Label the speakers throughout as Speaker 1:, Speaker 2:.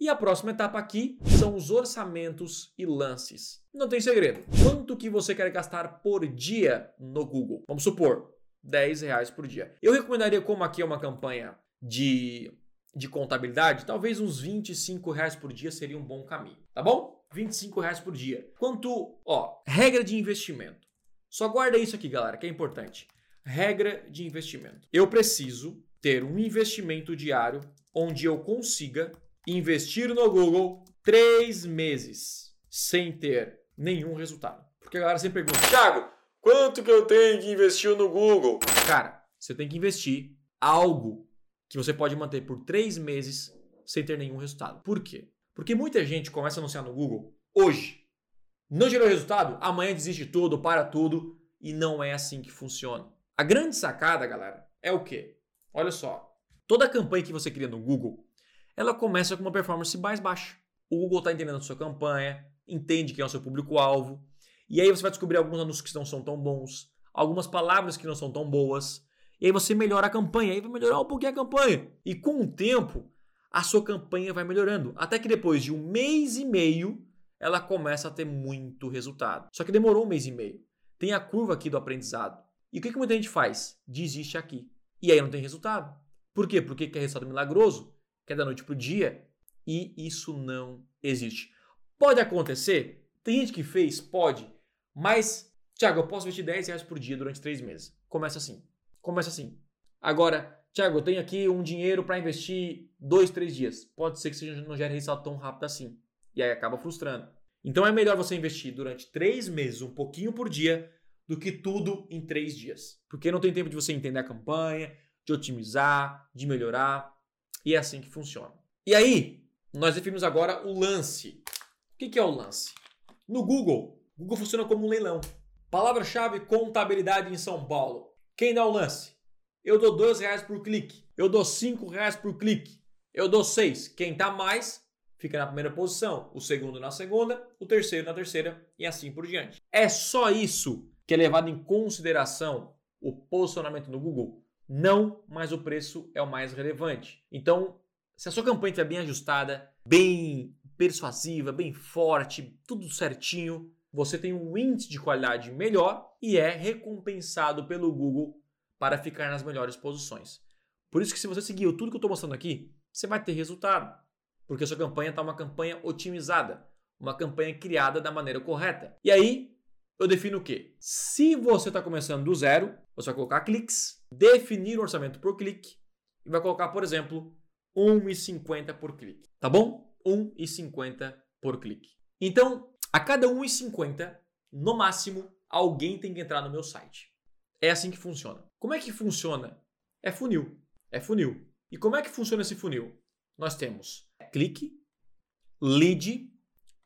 Speaker 1: E a próxima etapa aqui são os orçamentos e lances. Não tem segredo. Quanto que você quer gastar por dia no Google? Vamos supor, 10 reais por dia. Eu recomendaria, como aqui é uma campanha de, de contabilidade, talvez uns 25 reais por dia seria um bom caminho, tá bom? 25 reais por dia. Quanto, ó, regra de investimento. Só guarda isso aqui, galera, que é importante. Regra de investimento. Eu preciso ter um investimento diário onde eu consiga investir no Google três meses sem ter nenhum resultado. Porque a galera sempre pergunta, Thiago, quanto que eu tenho que investir no Google? Cara, você tem que investir algo que você pode manter por três meses sem ter nenhum resultado. Por quê? Porque muita gente começa a anunciar no Google hoje, não gerou resultado, amanhã desiste de tudo, para tudo, e não é assim que funciona. A grande sacada, galera, é o quê? Olha só, toda campanha que você cria no Google, ela começa com uma performance mais baixa. O Google está entendendo a sua campanha, entende quem é o seu público-alvo, e aí você vai descobrir alguns anúncios que não são tão bons, algumas palavras que não são tão boas, e aí você melhora a campanha, aí vai melhorar um pouquinho a campanha. E com o tempo, a sua campanha vai melhorando. Até que depois de um mês e meio, ela começa a ter muito resultado. Só que demorou um mês e meio. Tem a curva aqui do aprendizado. E o que, que muita gente faz? Desiste aqui. E aí não tem resultado. Por quê? Porque quer resultado milagroso que é da noite para o dia, e isso não existe. Pode acontecer, tem gente que fez, pode, mas, Tiago, eu posso investir 10 reais por dia durante três meses. Começa assim. Começa assim. Agora, Tiago, eu tenho aqui um dinheiro para investir dois, três dias. Pode ser que você não gere resultado tão rápido assim. E aí acaba frustrando. Então é melhor você investir durante três meses, um pouquinho por dia, do que tudo em três dias. Porque não tem tempo de você entender a campanha, de otimizar, de melhorar. E é assim que funciona. E aí, nós definimos agora o lance. O que é o lance? No Google, Google funciona como um leilão. Palavra-chave contabilidade em São Paulo. Quem dá o lance? Eu dou dois reais por clique. Eu dou cinco reais por clique. Eu dou seis. Quem tá mais fica na primeira posição. O segundo na segunda, o terceiro na terceira e assim por diante. É só isso que é levado em consideração o posicionamento no Google? Não, mas o preço é o mais relevante. Então, se a sua campanha estiver bem ajustada, bem persuasiva, bem forte, tudo certinho, você tem um índice de qualidade melhor e é recompensado pelo Google para ficar nas melhores posições. Por isso que se você seguir tudo que eu estou mostrando aqui, você vai ter resultado. Porque a sua campanha está uma campanha otimizada, uma campanha criada da maneira correta. E aí, eu defino o quê? Se você está começando do zero, você vai colocar cliques, definir o orçamento por clique e vai colocar, por exemplo, 1,50 por clique. Tá bom? 1,50 por clique. Então, a cada 1,50, no máximo, alguém tem que entrar no meu site. É assim que funciona. Como é que funciona? É funil. É funil. E como é que funciona esse funil? Nós temos clique, lead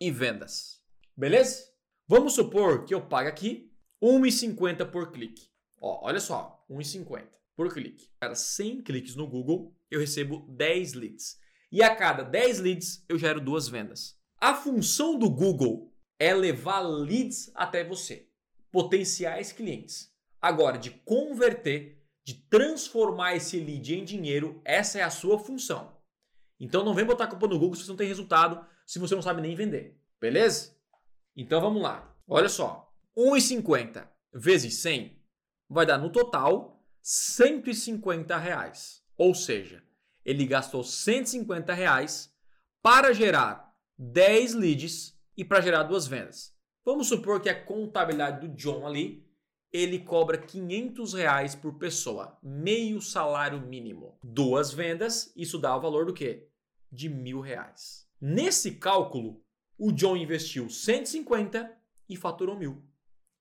Speaker 1: e vendas. Beleza? Vamos supor que eu pague aqui 1,50 por clique. Ó, olha só, 1,50 por clique. Cada 100 cliques no Google, eu recebo 10 leads. E a cada 10 leads, eu gero duas vendas. A função do Google é levar leads até você, potenciais clientes. Agora, de converter, de transformar esse lead em dinheiro, essa é a sua função. Então não vem botar culpa no Google se você não tem resultado, se você não sabe nem vender. Beleza? Então vamos lá. Olha só. 1,50 vezes 100 vai dar no total 150 reais. Ou seja, ele gastou 150 reais para gerar 10 leads e para gerar duas vendas. Vamos supor que a contabilidade do John ali, ele cobra 500 reais por pessoa, meio salário mínimo. Duas vendas, isso dá o valor do quê? De mil reais. Nesse cálculo, o John investiu 150 e faturou mil.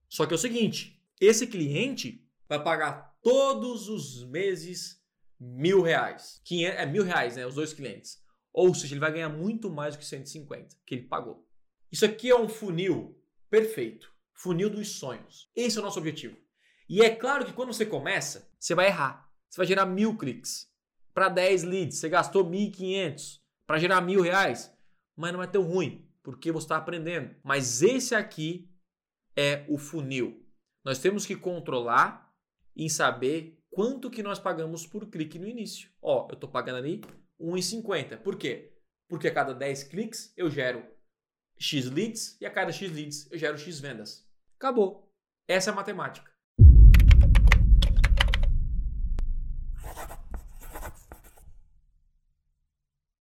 Speaker 1: Só que é o seguinte: esse cliente vai pagar todos os meses mil reais. É mil reais, né? Os dois clientes. Ou seja, ele vai ganhar muito mais do que 150 que ele pagou. Isso aqui é um funil perfeito. Funil dos sonhos. Esse é o nosso objetivo. E é claro que quando você começa, você vai errar. Você vai gerar mil cliques. Para 10 leads, você gastou 1.500 para gerar mil reais. Mas não é tão ruim porque você está aprendendo. Mas esse aqui é o funil. Nós temos que controlar em saber quanto que nós pagamos por clique no início. Ó, eu estou pagando ali 1,50. Por quê? Porque a cada 10 cliques eu gero X leads e a cada X leads eu gero X vendas. Acabou. Essa é a matemática.